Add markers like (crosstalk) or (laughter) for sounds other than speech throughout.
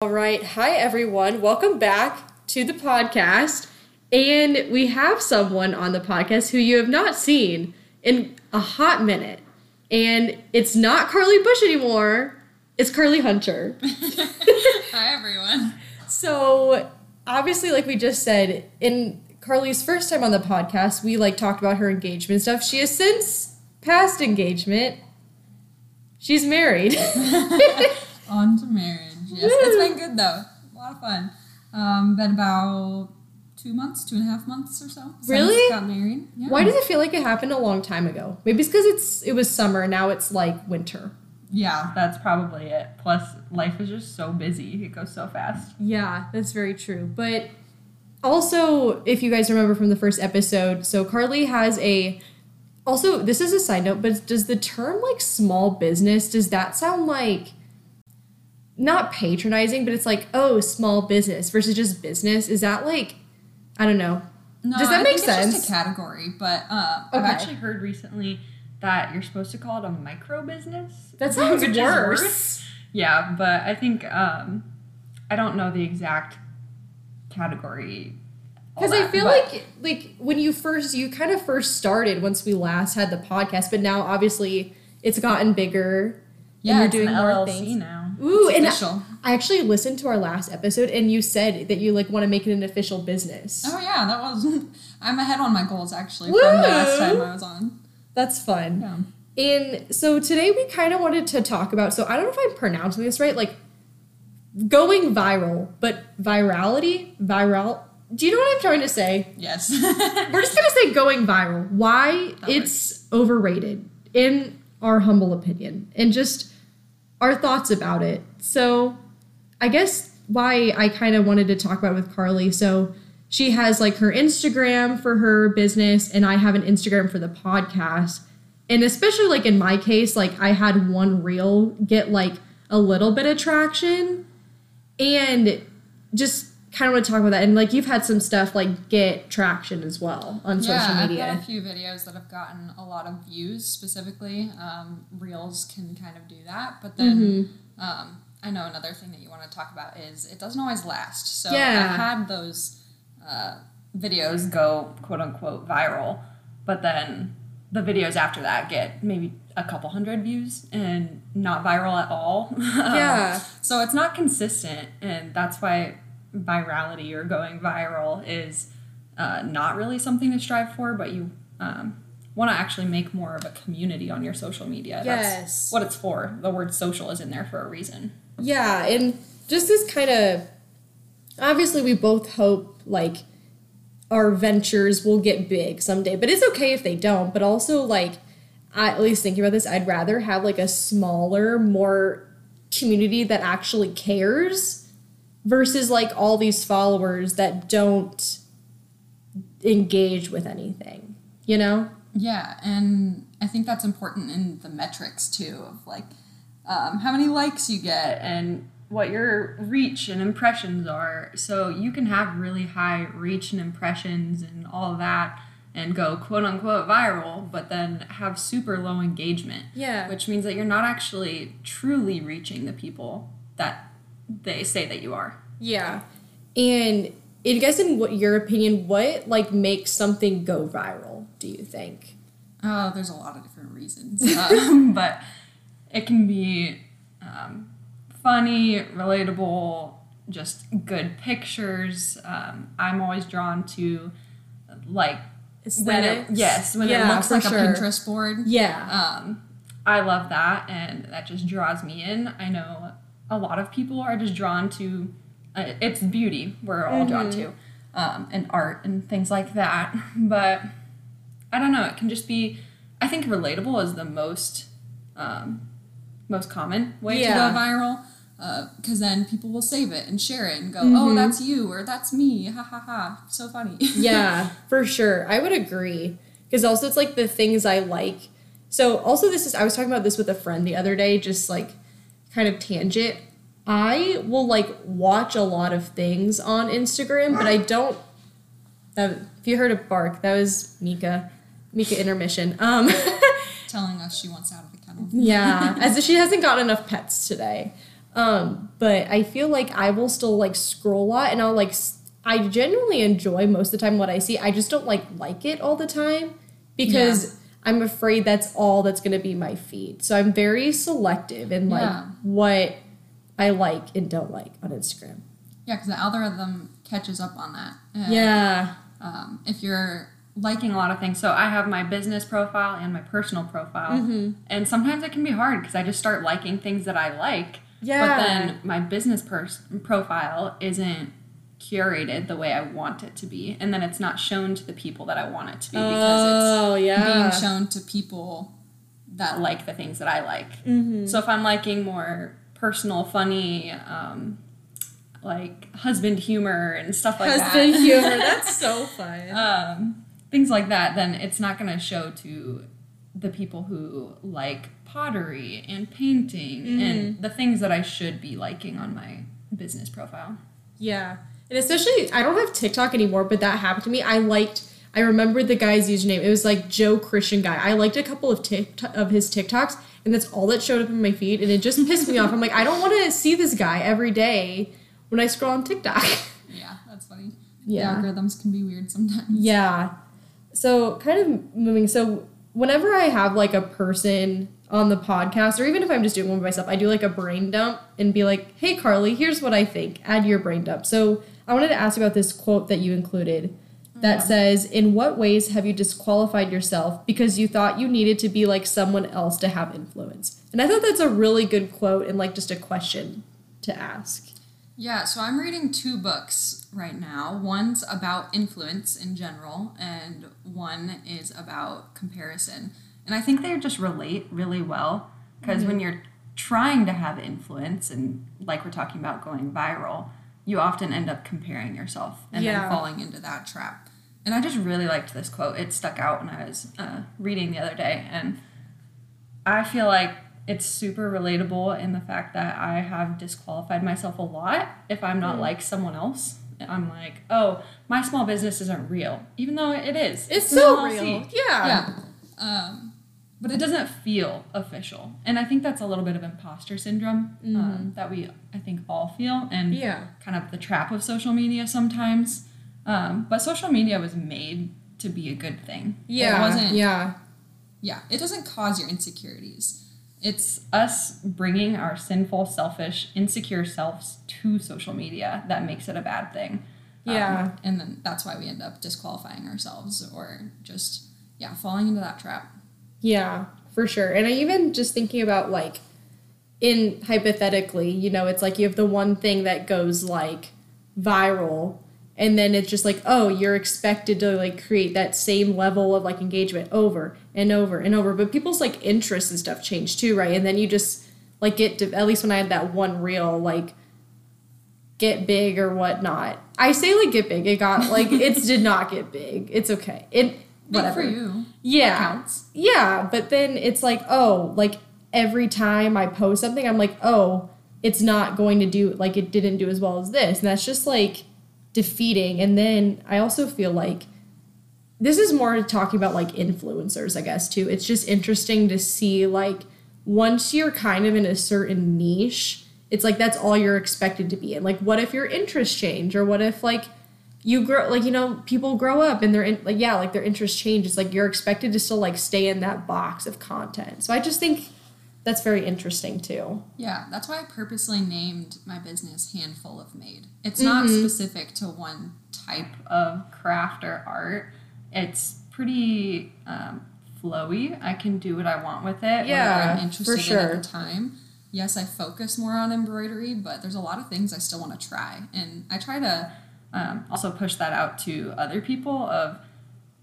All right. Hi, everyone. Welcome back to the podcast. And we have someone on the podcast who you have not seen in a hot minute. And it's not Karlie Bush anymore, it's Karlie Hunter. (laughs) (laughs) Hi, everyone. So, obviously, like we just said, in Karlie's first time on the podcast, we like talked about her engagement stuff. She has since passed engagement. She's married. (laughs) On to marriage. Yes, it's been good though. A lot of fun. Um, been about two months, two and a half months or so. since Really? Got married. Yeah. Why does it feel like it happened a long time ago? Maybe it's because it's it was summer. Now it's like winter. Yeah, that's probably it. Plus, life is just so busy. It goes so fast. Yeah, that's very true. But also, if you guys remember from the first episode, so Karlie has a. Also, this is a side note, but does the term like small business, does that sound like not patronizing, but it's like, oh, small business versus just business? Is that like, I don't know. No, Does that I make think It's just a category, but uh, I've actually heard recently that you're supposed to call it a micro business. That (laughs) sounds is worse. Yeah, but I think um, I don't know the exact category. Because I feel but- like like when you first you kind of first started once we last had the podcast, but now obviously it's gotten bigger. yeah, you're it's doing more LLC things. now. Ooh, and official. I actually listened to our last episode, and you said that you like want to make it an official business. Oh yeah, that was. (laughs) I'm ahead on my goals actually from the last time I was on. That's fun. Yeah. And so today we kind of wanted to talk about. So I don't know if I'm pronouncing this right, like going viral, but virality, viral. Do you know what I'm trying to say? Yes. (laughs) We're just gonna say going viral. Why That it's overrated, in our humble opinion, and just our thoughts about it. So, I guess why I kind of wanted to talk about it with Karlie. So, she has like her Instagram for her business, and I have an Instagram for the podcast. And especially like in my case, like I had one reel get like a little bit of traction, and just kind of want to talk about that. And like you've had some stuff like get traction as well on yeah, social media. I've had a few videos that have gotten a lot of views specifically. Um, Reels can kind of do that, but then Mm-hmm. um, I know another thing that you want to talk about is it doesn't always last. So Yeah. I've had those. uh, videos go quote unquote viral, but then the videos after that get maybe a couple hundred views and not viral at all. Um, (laughs) Yeah. so it's not consistent, and that's why virality or going viral is uh, not really something to strive for, but you um, want to actually make more of a community on your social media. Yes. That's what it's for. The word social is in there for a reason. Yeah, and just this kind of obviously we both hope like our ventures will get big someday, but it's okay if they don't. But also like I, at least thinking about this, I'd rather have like a smaller, more community that actually cares versus like all these followers that don't engage with anything. You know? Yeah, and I think that's important in the metrics too of like um, how many likes you get. and what your reach and impressions are. So you can have really high reach and impressions and all that and go quote unquote viral, but then have super low engagement. Yeah. Which means that you're not actually truly reaching the people that they say that you are. Yeah. And I guess in what your opinion, what like makes something go viral, do you think? Oh, there's a lot of different reasons. (laughs) Um, but it can be um, funny, relatable, just good pictures. Um, I'm always drawn to like when it, yes, when Yeah, it Looks like sure. a Pinterest board. Yeah. um, I love that, and that just draws me in. I know a lot of people are just drawn to uh, it's beauty. We're all drawn to, um, and art and things like that. (laughs) But I don't know. It can just be. I think relatable is the most um, most common way to go viral because then people will save it and share it and go, Mm-hmm. "Oh, that's you" or "That's me." Ha ha ha! So funny. (laughs) yeah, for sure. I would agree. Because also it's like the things I like. So also this is I was talking about this with a friend the other day, just like kind of tangent. I will like watch a lot of things on Instagram, but I don't that if you heard a bark, that was Mika. Mika intermission. Um (laughs) Telling us she wants out of the kennel. Yeah, (laughs) as if she hasn't gotten enough pets today. Um, but I feel like I will still like scroll a lot and I'll like I genuinely enjoy most of the time what I see. I just don't like like it all the time because I'm afraid that's all that's going to be my feed. So I'm very selective in like Yeah. what I like and don't like on Instagram. Yeah, because the algorithm catches up on that. And, Yeah. Um, if you're liking a lot of things. So I have my business profile and my personal profile. Mm-hmm. And sometimes it can be hard because I just start liking things that I like. Yeah. But then my business pers- profile isn't curated the way I want it to be. And then it's not shown to the people that I want it to be because Oh, it's yeah. being shown to people that like the things that I like. Mm-hmm. So if I'm liking more personal, funny, um, like husband humor and stuff like Husband that. humor. (laughs) That's so fun. um, things like that, then it's not going to show to the people who like pottery and painting Mm-hmm. and the things that I should be liking on my business profile. Yeah. And especially, I don't have TikTok anymore, but that happened to me. I liked, I remember the guy's username. It was like Joe Christian Guy. I liked a couple of TikTok, of his TikToks, and that's all that showed up in my feed, and it just pissed me off. I'm like, I don't want to see this guy every day when I scroll on TikTok. (laughs) yeah, that's funny. Yeah. The algorithms can be weird sometimes. Yeah. So kind of moving. So whenever I have like a person on the podcast, or even if I'm just doing one by myself, I do like a brain dump and be like, "Hey, Karlie, here's what I think. Add your brain dump." So I wanted to ask you about this quote that you included. That says, "In what ways have you disqualified yourself because you thought you needed to be like someone else to have influence?" And I thought that's a really good quote and like just a question to ask. Yeah, so I'm reading two books right now. One's about influence in general, and one is about comparison. And I think they just relate really well because Mm-hmm. when you're trying to have influence and like we're talking about going viral, you often end up comparing yourself and Yeah. then falling into that trap. And I just really liked this quote. It stuck out when I was uh, reading the other day. And I feel like it's super relatable in the fact that I have disqualified myself a lot if I'm Mm. not like someone else. I'm like, oh, my small business isn't real, even though it is. It's an so real. Yeah. Yeah. Um, But it doesn't feel official. And I think that's a little bit of imposter syndrome um, that we, I think, all feel. And Mm-hmm. Yeah. kind of the trap of social media sometimes. Um, but social media was made to be a good thing. Yeah. It wasn't- Yeah. yeah, it doesn't cause your insecurities. It's us bringing our sinful, selfish, insecure selves to social media that makes it a bad thing. Um, Yeah. And then that's why we end up disqualifying ourselves or just, yeah, falling into that trap. Yeah, for sure. And I even just thinking about like in hypothetically, you know, it's like you have the one thing that goes like viral and then it's just like, oh, you're expected to like create that same level of like engagement over and over and over. But people's like interests and stuff change too, right? And then you just like get to at least when I had that one reel, like get big or whatnot. I say like get big. It got like it (laughs) did not get big. It's okay. It Big whatever. for you. Yeah. Counts. Yeah, but then it's like, oh, like every time I post something, I'm like, oh, it's not going to do like it didn't do as well as this. And that's just like defeating. And then I also feel like this is more talking about like influencers, I guess, too. It's just interesting to see like once you're kind of in a certain niche, it's like that's all you're expected to be in. Like, what if your interests change? Or what if like you grow like you know people grow up and they're in, like yeah like their interests change it's like you're expected to still like stay in that box of content so i just think that's very interesting too Yeah, that's why I purposely named my business Handful of Made. It's not Mm-hmm. specific to one type. of craft or art, it's pretty um, flowy. I can do what I want with it. Yeah. I'm for interested in sure. at the time. Yes, I focus more on embroidery, but there's a lot of things I still want to try. And I try to um, also push that out to other people of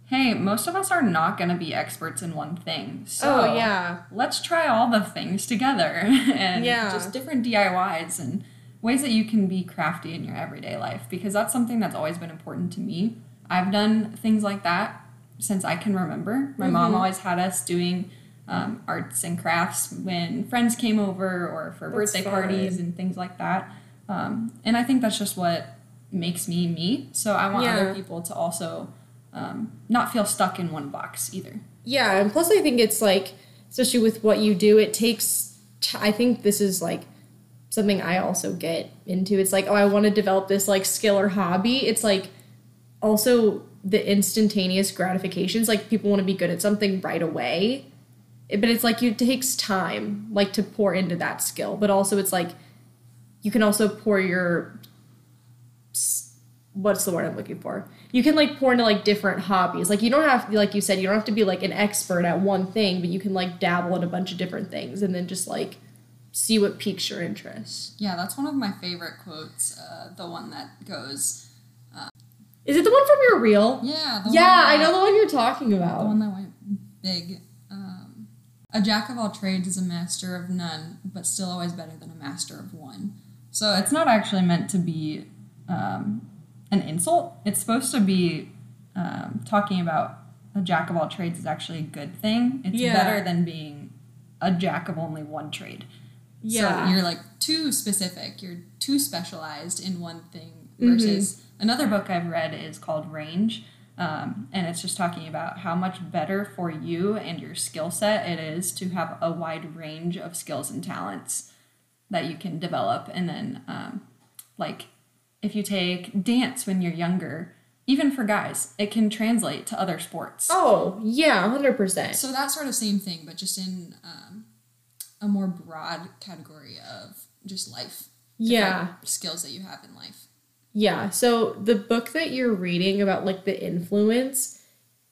hey most of us are not going to be experts in one thing so Oh, yeah. let's try all the things together (laughs) and Yeah. just different diys and ways that you can be crafty in your everyday life because that's something that's always been important to me i've done things like that since i can remember my mom Mm-hmm. always had us doing um, arts and crafts when friends came over or for That's birthday fun. parties and things like that um, and i think that's just what makes me me. So I want Yeah. other people to also um, not feel stuck in one box either. Yeah, and plus I think it's like, especially with what you do, it takes. T- I think this is like something I also get into. It's like, oh, I want to develop this like skill or hobby. It's like also the instantaneous gratifications. Like people want to be good at something right away. But it's like it takes time like to pour into that skill. But also it's like you can also pour your what's the word I'm looking for? You can like pour into like different hobbies. Like you don't have to, like you said, you don't have to be like an expert at one thing, but you can like dabble in a bunch of different things and then just like see what piques your interest. Yeah, that's one of my favorite quotes. Uh, the one that goes, Is it the one from your reel? yeah, the Yeah, I know the one you're talking about. the one that went big. Um, a jack of all trades is a master of none, but still always better than a master of one. So it's not actually meant to be um, an insult. It's supposed to be um, talking about a jack of all trades is actually a good thing. It's Yeah. better than being a jack of only one trade. So you're like too specific. You're too specialized in one thing Mm-hmm. versus Another book I've read is called Range, um, and it's just talking about how much better for you and your skill set it is to have a wide range of skills and talents that you can develop. And then, um, like, if you take dance when you're younger, even for guys, it can translate to other sports. Oh, yeah, 100%. so that sort of same thing, but just in um, a more broad category of just life. Yeah. skills that you have in life. Yeah. So the book that you're reading about like the influence,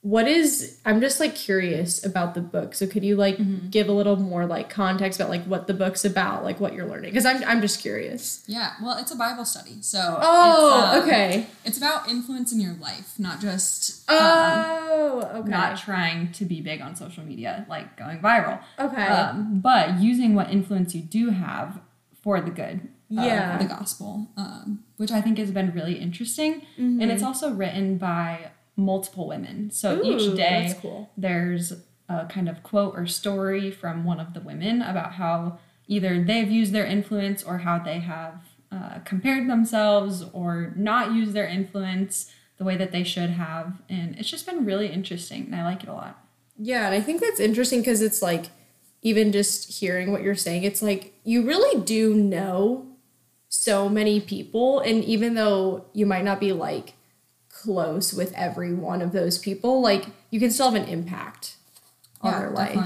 what is I'm just like curious about the book. So could you like Mm-hmm. give a little more like context about like what the book's about, like what you're learning? Because I'm I'm just curious. Yeah, well, it's a Bible study, so Oh, it's, um, okay. It's about influence in your life, not just um, Oh, okay. Not trying to be big on social media, like going viral. okay. Um, but using what influence you do have for the good. Yeah. the gospel. Um, which I think has been really interesting. And it's also written by multiple women. So Ooh, each day cool. there's a kind of quote or story from one of the women about how either they've used their influence or how they have uh, compared themselves or not used their influence the way that they should have. And it's just been really interesting and I like it a lot. Yeah, and I think that's interesting because it's like even just hearing what you're saying, it's like you really do know so many people, and even though you might not be like close with every one of those people, like you can still have an impact on their life.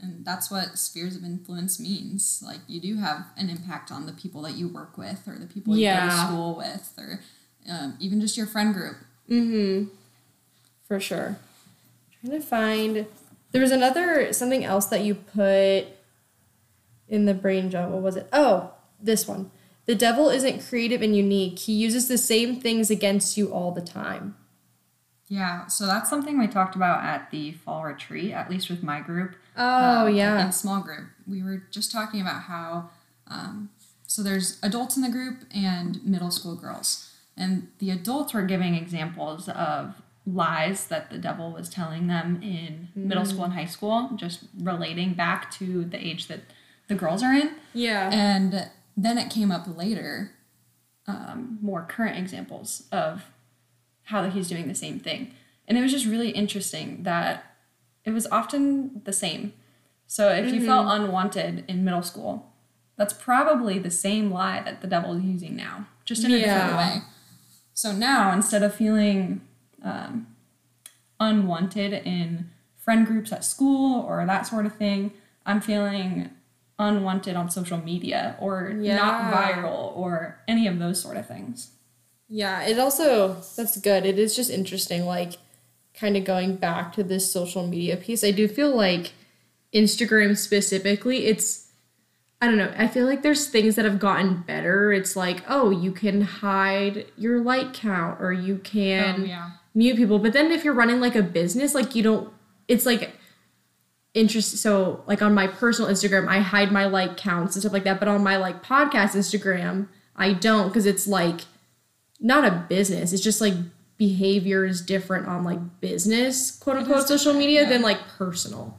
And that's what spheres of influence means. Like you do have an impact on the people that you work with, or the people you go to school with, or um, even just your friend group. Mm-hmm. For sure. trying to find there was another something else that you put in the brain jar. What was it? Oh, this one. The devil isn't creative and unique. He uses the same things against you all the time. Yeah, so that's something we talked about at the fall retreat, at least with my group. Oh um, yeah. in small group. We were just talking about how um, so there's adults in the group and middle school girls, And the adults were giving examples of lies that the devil was telling them in middle school and high school, just relating back to the age that the girls are in. Yeah. and then it came up later. Um, more current examples of how he's doing the same thing. And it was just really interesting that it was often the same. So if you felt unwanted in middle school, that's probably the same lie that the devil is using now, just in a different way. So now, instead of feeling um, unwanted in friend groups at school or that sort of thing, I'm feeling unwanted on social media or not viral or any of those sort of things. Yeah, it also that's good. It is just interesting, like kind of going back to this social media piece. I do feel like Instagram specifically, it's I don't know. I feel like there's things that have gotten better. It's like, oh, you can hide your like count or you can Oh, yeah. mute people. But then if you're running like a business, like you don't it's like interest so like on my personal Instagram, I hide my like counts and stuff like that. But on my like podcast Instagram, I don't because it's like not a business. It's just like behavior is different on like business, quote unquote, social media yeah. than like personal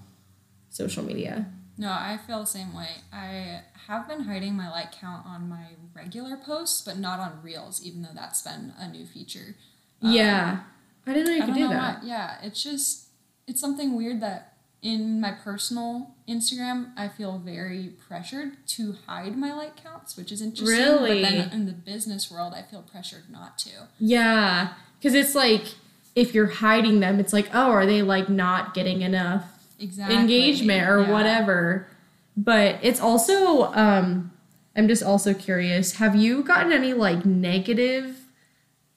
social media. No, I feel the same way. I have been hiding my like count on my regular posts, but not on Reels, even though that's been a new feature. Um, yeah. I didn't know you could do that. why. Yeah, it's just it's something weird that in my personal Instagram, I feel very pressured to hide my like counts, which is interesting. Really? But then in the business world, I feel pressured not to. Yeah, because it's like if you're hiding them, it's like, oh, are they like not getting enough Exactly. engagement or Yeah. whatever? But it's also, um, I'm just also curious. Have you gotten any like negative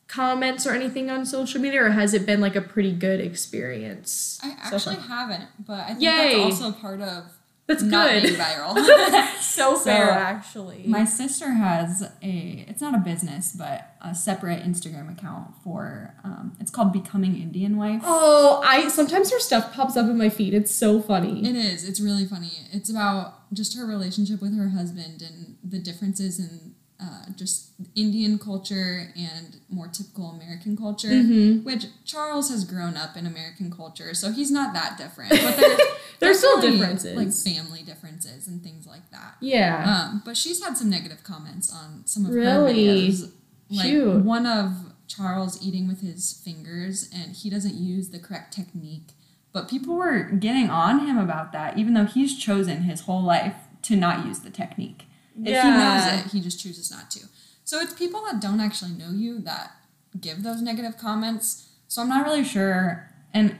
comments or anything on social media, or has it been like a pretty good experience? I actually far? haven't, but I think Yay. that's also part of That's not good. being viral. (laughs) (laughs) so fair, actually. My sister has a, it's not a business, but a separate Instagram account for, um, it's called Becoming Indian Wife. oh, I sometimes her stuff pops up in my feed. It's so funny. It is. It's really funny. It's about just her relationship with her husband and the differences in uh, just Indian culture and more typical American culture. Mhm. Which Charles has grown up in American culture, so he's not that different. But there's (laughs) There's still differences. like family differences and things like that. yeah. Um, but she's had some negative comments on some of her videos. Like Shoot. one of Charles eating with his fingers, and he doesn't use the correct technique. But people were getting on him about that, even though he's chosen his whole life to not use the technique. If he knows it, he just chooses not to. So it's people that don't actually know you that give those negative comments. So I'm not really sure, and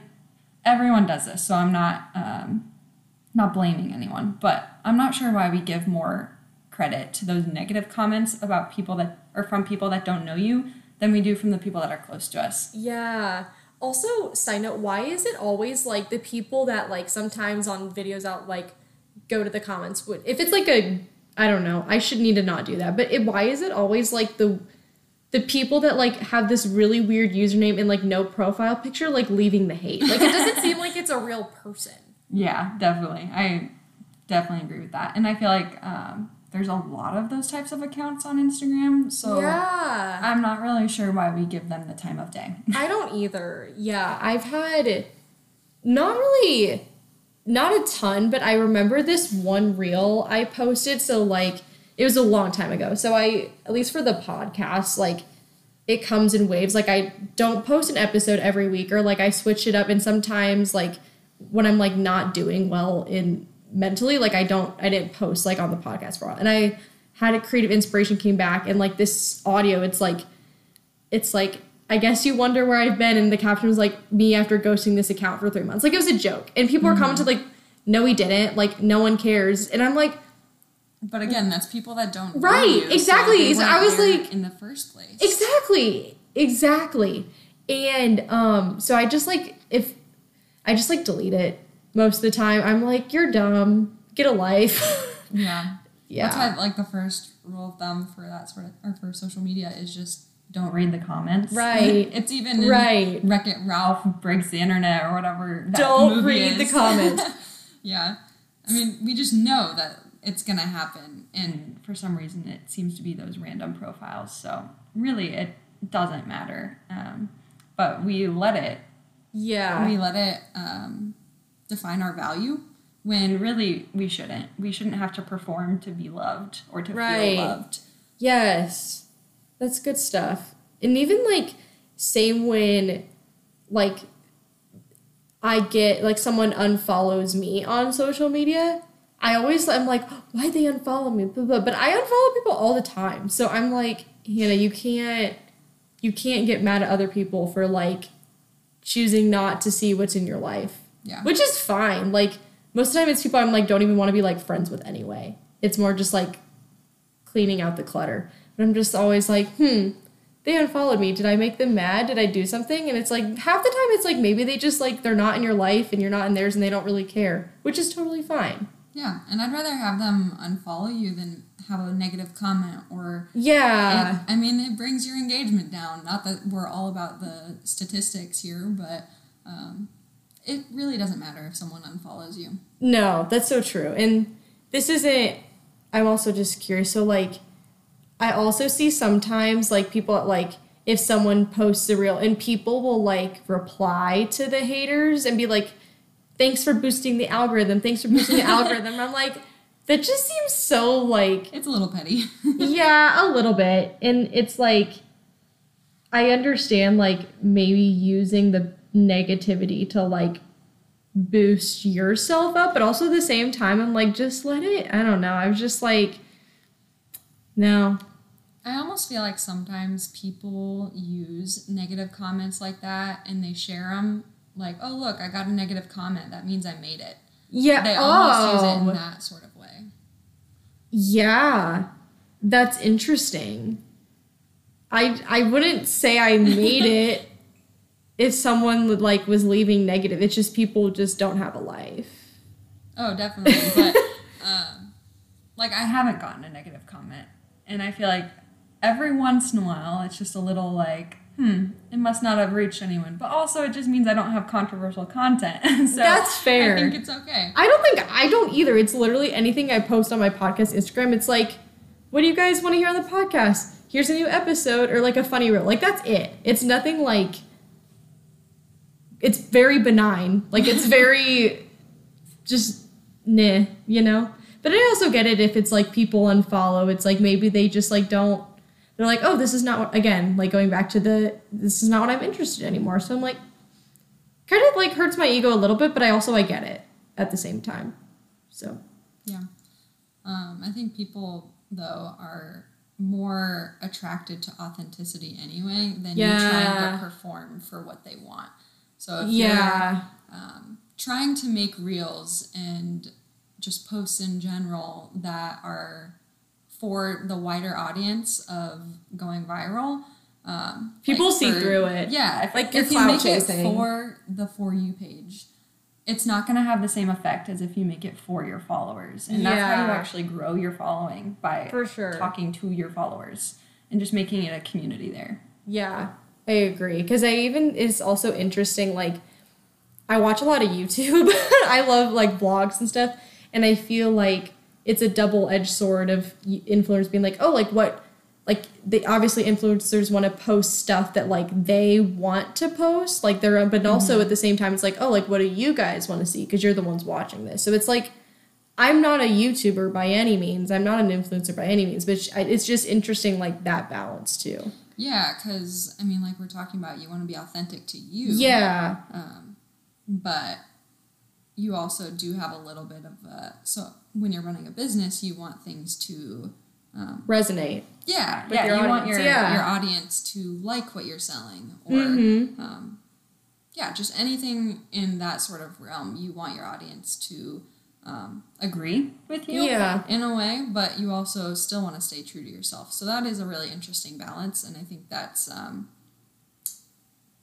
everyone does this, so I'm not um, not blaming anyone, but I'm not sure why we give more credit to those negative comments about people that are from people that don't know you than we do from the people that are close to us. Yeah. Also, side note, why is it always like the people that like sometimes on videos out like go to the comments would if it's like a I don't know, I should need to not do that. But it, why is it always like the the people that like have this really weird username and like no profile picture like leaving the hate? Like it doesn't seem like it's a real person. (laughs) Yeah, definitely. I definitely agree with that, and I feel like um, there's a lot of those types of accounts on Instagram. So yeah. I'm not really sure why we give them the time of day. I don't either. Yeah, I've had not really not a ton, but I remember this one reel I posted. So like it was a long time ago. So I at least for the podcast, like it comes in waves. Like I don't post an episode every week or like I switch it up and sometimes like when I'm like not doing well in mentally, like I don't I didn't post like on the podcast for a while. And I had a creative inspiration came back and like this audio, it's like it's like I guess you wonder where I've been, and the caption was like me after ghosting this account for three months. Like it was a joke, and people were commenting like, "No, he didn't." Like no one cares, and I'm like, But again, that's people that don't Right, you, exactly. So I was like- in the first place. exactly, exactly, and um, so I just like if I just like delete it most of the time. I'm like, you're dumb. Get a life. Yeah. (laughs) yeah. That's why like the first rule of thumb for that sort of or for social media is just Don't read the comments. right. (laughs) it's even Right. Wreck It Ralph. Breaks the internet or whatever. Don't read the comments. (laughs) Yeah. I mean, we just know that it's gonna happen and and for some reason it seems to be those random profiles. So really, it doesn't matter. Um, but we let it. yeah. we let it um, define our value When really we shouldn't. We shouldn't have to perform to be loved or to Right. feel loved. Yes. That's good stuff. And even like same when like I get like someone unfollows me on social media, I always I'm like, why they unfollow me? Blah, blah. But I unfollow people all the time. So I'm like, Hannah, you can't you can't get mad at other people for like choosing not to see what's in your life. Yeah. Which is fine. Like most of the time it's people I'm like don't even want to be like friends with anyway. It's more just like cleaning out the clutter. But I'm just always like, hmm, they unfollowed me. Did I make them mad? Did I do something? And it's like half the time it's like maybe they just like they're not in your life and you're not in theirs and they don't really care, which is totally fine. Yeah, and I'd rather have them unfollow you than have a negative comment or. Yeah. it, I mean, it brings your engagement down. Not that we're all about the statistics here, but um, it really doesn't matter if someone unfollows you. No, that's so true. And this isn't I'm also just curious. So like I also see sometimes like people like if someone posts a reel and people will like reply to the haters and be like, Thanks for boosting the algorithm, thanks for boosting the (laughs) algorithm. I'm like, that just seems so like It's a little petty. (laughs) yeah, a little bit. And it's like I understand like maybe using the negativity to like boost yourself up, but also at the same time, I'm like, just let it. I don't know. I was just like, no. I almost feel like sometimes people use negative comments like that and they share them like, oh, look, I got a negative comment. That means I made it. Yeah. They almost oh. use it in that sort of way. Yeah. That's interesting. I I wouldn't say I made (laughs) it if someone would, like was leaving negative. It's just people just don't have a life. Oh, definitely. But (laughs) um, Like I haven't gotten a negative comment, and I feel like every once in a while it's just a little like, hmm, it must not have reached anyone. But also it just means I don't have controversial content. (laughs) so That's fair. I think it's okay. I don't think I don't either. It's literally anything I post on my podcast Instagram. It's like, what do you guys want to hear on the podcast? Here's a new episode or like a funny reel. Like that's it. It's nothing like it's very benign. Like it's very (laughs) just nah, you know? But I also get it if it's like people unfollow. It's like maybe they just like don't they're like, oh, this is not what again, like going back to the this is not what I'm interested in anymore. So I'm like kind of like hurts my ego a little bit, but I also I get it at the same time. So Yeah. Um, I think people, though, are more attracted to authenticity anyway than you trying to perform for what they want. So if yeah. you're um, trying to make reels and just posts in general that are for the wider audience of going viral, um, People like see for- through it. Yeah, if, Like, if you make chasing. it for the for you page, it's not going to have the same effect as if you make it for your followers. And that's how you actually grow your following by For sure. talking to your followers and just making it a community there. Yeah, I agree. Because I even it's also interesting. Like, I watch a lot of YouTube. (laughs) I love like vlogs and stuff, and I feel like it's a double edged sword of influencers being like, oh, like what, like they obviously influencers want to post stuff that like they want to post, like their own, but also at the same time, it's like, oh, like what do you guys want to see? Because you're the ones watching this. So it's like. I'm not a YouTuber by any means. I'm not an influencer by any means, but it's just interesting, like that balance too. yeah, because I mean, like we're talking about, you want to be authentic to you. Yeah, um, but you also do have a little bit of a so when you're running a business you want things to um, resonate. yeah yeah you want your yeah. your audience to like what you're selling or Mhm. um, yeah just anything in that sort of realm you want your audience to um, Agree with you? Yeah. in a way, but you also still want to stay true to yourself. So that is a really interesting balance, and I think that's um,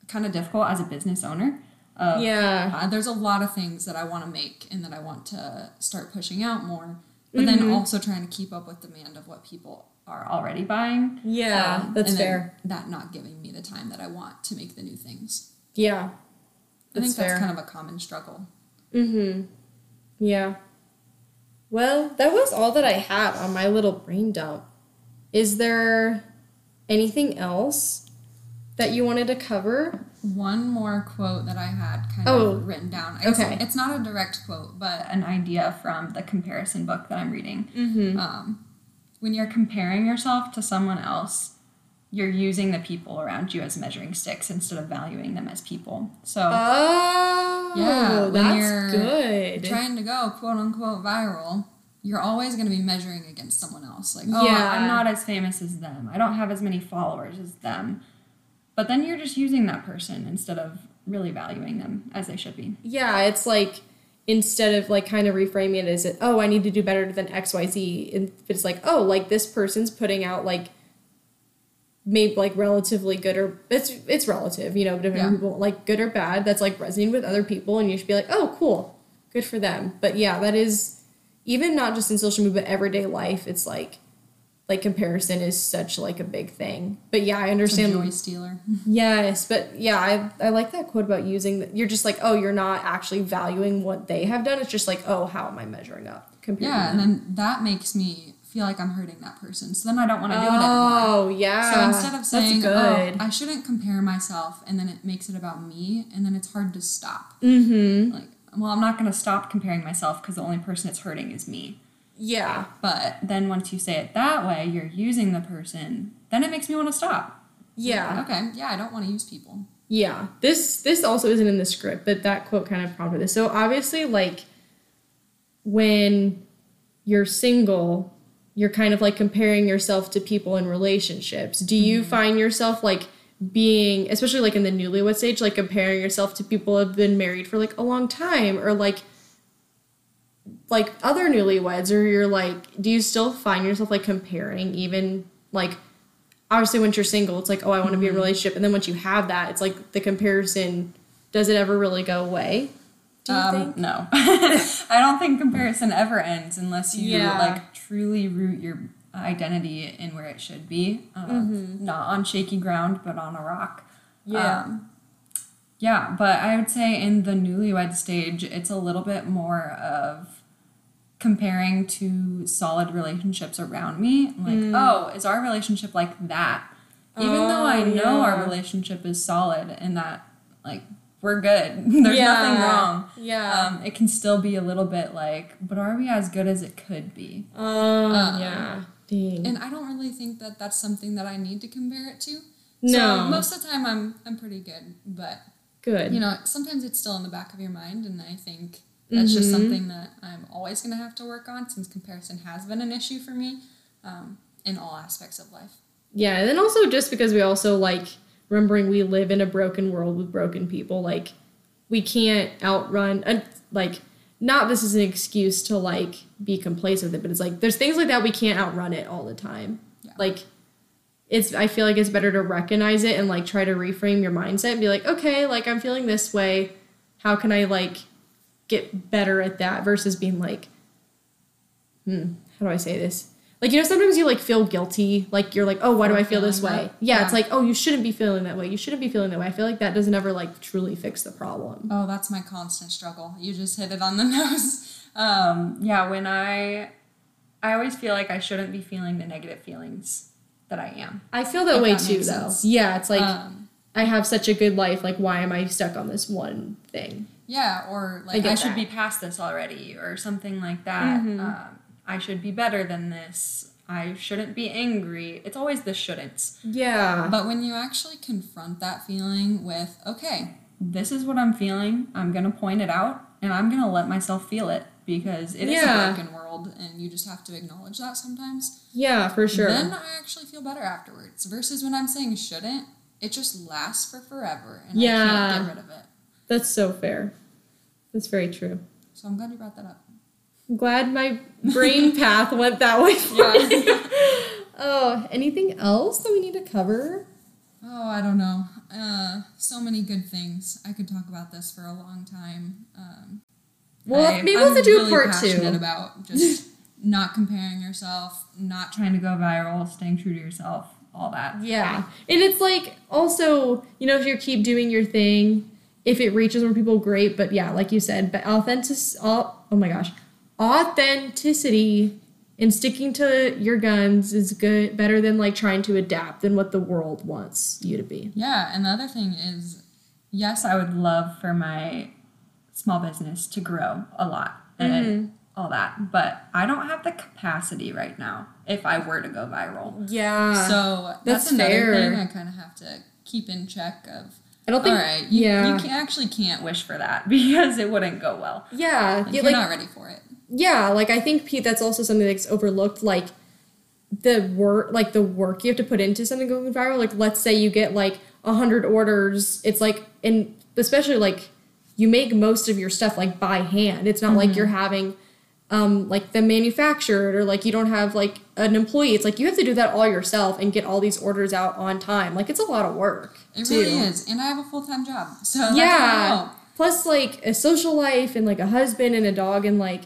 Kind of difficult as a business owner. Of, Yeah. Uh, there's a lot of things that I want to make and that I want to start pushing out more, but then Mhm. also trying to keep up with demand of what people Are already buying. Yeah, um, that's and fair. That not giving me the time that I want to make the new things. Yeah. I think fair. that's kind of a common struggle. Mm-hmm. Yeah. Well, that was all that I had on my little brain dump. Is there anything else that you wanted to cover? One more quote that I had kind Oh, of written down. I guess okay. It's not a direct quote, but An idea from the comparison book that I'm reading. Mm-hmm. um, When you're comparing yourself to someone else, you're using the people around you as measuring sticks instead of valuing them as people. So Oh, Yeah, when that's you're good. trying to go quote unquote viral, you're always going to be measuring against someone else. Like, oh, oh, Yeah. I'm not as famous as them. I don't have as many followers as them. But then you're just using that person instead of really valuing them as they should be. yeah, it's like instead of like kind of reframing it as oh I need to do better than XYZ, and it's like oh like this person's putting out like maybe like relatively good or it's it's relative, you know, different Yeah. people like good or bad. That's like resonating with other people, and you should be like oh cool, good for them. But yeah, that is even not just in social media but everyday life. It's like like comparison is such like a big thing. But yeah, I It's a understand. joy stealer. (laughs) Yes, but yeah, I I like that quote about using the, you're just like, oh, you're not actually valuing what they have done. It's just like, oh, how am I measuring up compared yeah, and then that makes me feel like I'm hurting that person. So then I don't want to do it anymore. Oh, yeah. So instead of saying, good. "Oh, I shouldn't compare myself," and then it makes it about me, and then it's hard to stop. mm-hmm. Like, well, I'm not going to stop comparing myself because the only person it's hurting is me. Yeah. But then once you say it that way, you're using the person, then it makes me want to stop. Yeah. Okay, yeah, I don't want to use people. Yeah. This this also isn't in the script, but that quote kind of prompted this. So obviously like when you're single, you're kind of like comparing yourself to people in relationships. Do you Mm-hmm. find yourself like being especially like in the newlywed stage like comparing yourself to people who have been married for like a long time or like like other newlyweds or you're like do you still find yourself like comparing even like obviously once you're single it's like oh i want to be in a relationship and then once you have that it's like the comparison does it ever really go away do you Um, think no, (laughs) I don't think comparison ever ends unless you Yeah. like truly root your identity in where it should be, um, not on shaky ground, but on a rock. Yeah. Um, yeah, but I would say in the newlywed stage, it's a little bit more of comparing to solid relationships around me. Like, oh, is our relationship like that? Even though I Mm. Oh, know our relationship is solid and that, like, we're good. (laughs) There's nothing wrong. yeah Um, it can still be a little bit like, but are we as good as it could be? um, Uh, yeah dang And I don't really think that that's something that I need to compare it to. no So most of the time I'm I'm pretty good, but good you know, sometimes it's still in the back of your mind and I think that's just Mhm. something that I'm always going to have to work on since comparison has been an issue for me um, in all aspects of life. Yeah, and then also just because we also like remembering we live in a broken world with broken people, like we can't outrun and like not this is an excuse to like be complacent with it, but it's like there's things like that we can't outrun it all the time. Yeah. Like it's I feel like it's better to recognize it and like try to reframe your mindset and be like, okay, like I'm feeling this way. How can I like get better at that versus being like, hmm, how do I say this? Like, you know, sometimes you like feel guilty. Like you're like, oh, why do I feel this way? Yeah, Yeah. it's like, oh, you shouldn't be feeling that way. You shouldn't be feeling that way. I feel like that doesn't ever like truly fix the problem. Oh, that's my constant struggle. You just hit it on the (laughs) nose. Um, yeah, when I, I always feel like I shouldn't be feeling the negative feelings that I am. I feel that way that too, though. sense. Yeah, it's like um, I have such a good life. Like, why am I stuck on this one thing? Yeah, or like get I should be past this already, or something like that. Mhm. Um, I should be better than this. I shouldn't be angry. It's always the shouldn'ts. Yeah. But when you actually confront that feeling with, okay, This is what I'm feeling. I'm gonna point it out, and I'm gonna let myself feel it because it is Yeah. a broken world and you just have to acknowledge that sometimes. yeah, for sure. Then I actually feel better afterwards. Versus when I'm saying shouldn't, it just lasts for forever and I can't get rid of it. That's so fair. That's very true. So I'm glad you brought that up. I'm glad my brain (laughs) path went that way for Yeah. (laughs) Oh, anything else that we need to cover? Oh, I don't know. Uh, so many good things. I could talk about this for a long time. Um, Well, I- maybe we'll have to do a really part passionate two. about just (laughs) not comparing yourself, not trying to go viral, staying true to yourself, all that. Yeah. And it's like also, you know, if you keep doing your thing, if it reaches more people, great. But yeah, like you said, but authentic, oh, oh my gosh, authenticity and sticking to your guns is good, better than like trying to adapt than what the world wants you to be. Yeah, and the other thing is, Yes, I would love for my small business to grow a lot and Mm-hmm. all that, but I don't have the capacity right now if I were to go viral. Yeah. so that's that's, another fair. thing I kind of have to keep in check of. I don't think. All right, you, yeah. you can, actually can't wish for that (laughs) because it wouldn't go well. yeah. like, yeah, you're not ready for it. yeah like i think pete that's also something that's overlooked like the work like the work you have to put into something going viral like let's say you get like a 100 orders it's like and especially like you make most of your stuff like by hand it's not like mm-hmm. you're having um like them manufactured or like you don't have like an employee it's like you have to do that all yourself and get all these orders out on time like it's a lot of work It too. really is, and I have a full time job, so Yeah. plus like a social life and like a husband and a dog and like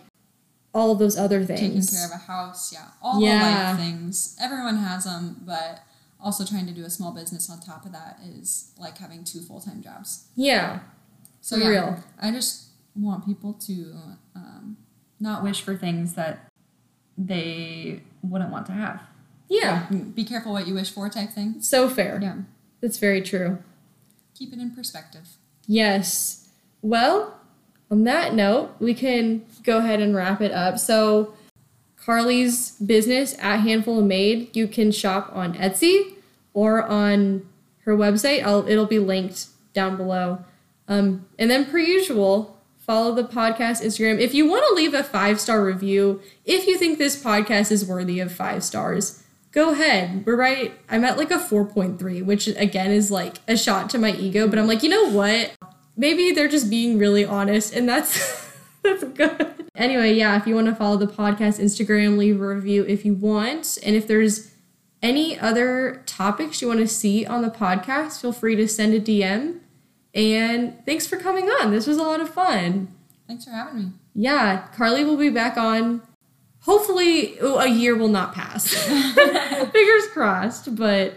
all of those other things taking care of a house, yeah, all Yeah. the life things. Everyone has them, but also trying to do a small business on top of that is like having two full time jobs. yeah So For yeah, real. I just want people to um, Not wish for things that they wouldn't want to have. yeah be careful what you wish for type thing. So fair. Yeah. That's very true. Keep it in perspective. Yes. Well, on that note, we can go ahead and wrap it up. So, Karlie's business at Handful of Made, you can shop on Etsy or on her website. I'll, it'll be linked down below. Um, and then, per usual, follow the podcast Instagram. If you want to leave a five star review, if you think this podcast is worthy of five stars, go ahead. We're right. I'm at like a 4.3, which again is like a shot to my ego, but I'm like, you know what? Maybe they're just being really honest, and that's (laughs) that's good. Anyway, yeah, if you want to follow the podcast Instagram, leave a review if you want. And if there's any other topics you want to see on the podcast, feel free to send a DM. And thanks for coming on. This was a lot of fun. Thanks for having me. Yeah, Karlie will be back on. Hopefully, oh, a year will not pass. (laughs) Fingers crossed, but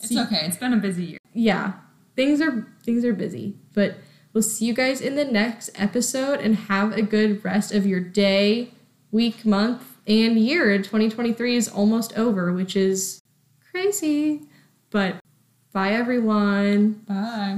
It's okay. It's been a busy year. yeah, things are things are busy. But we'll see you guys in the next episode and have a good rest of your day, week, month, and year. 2023 is almost over, which is crazy. But bye everyone. Bye.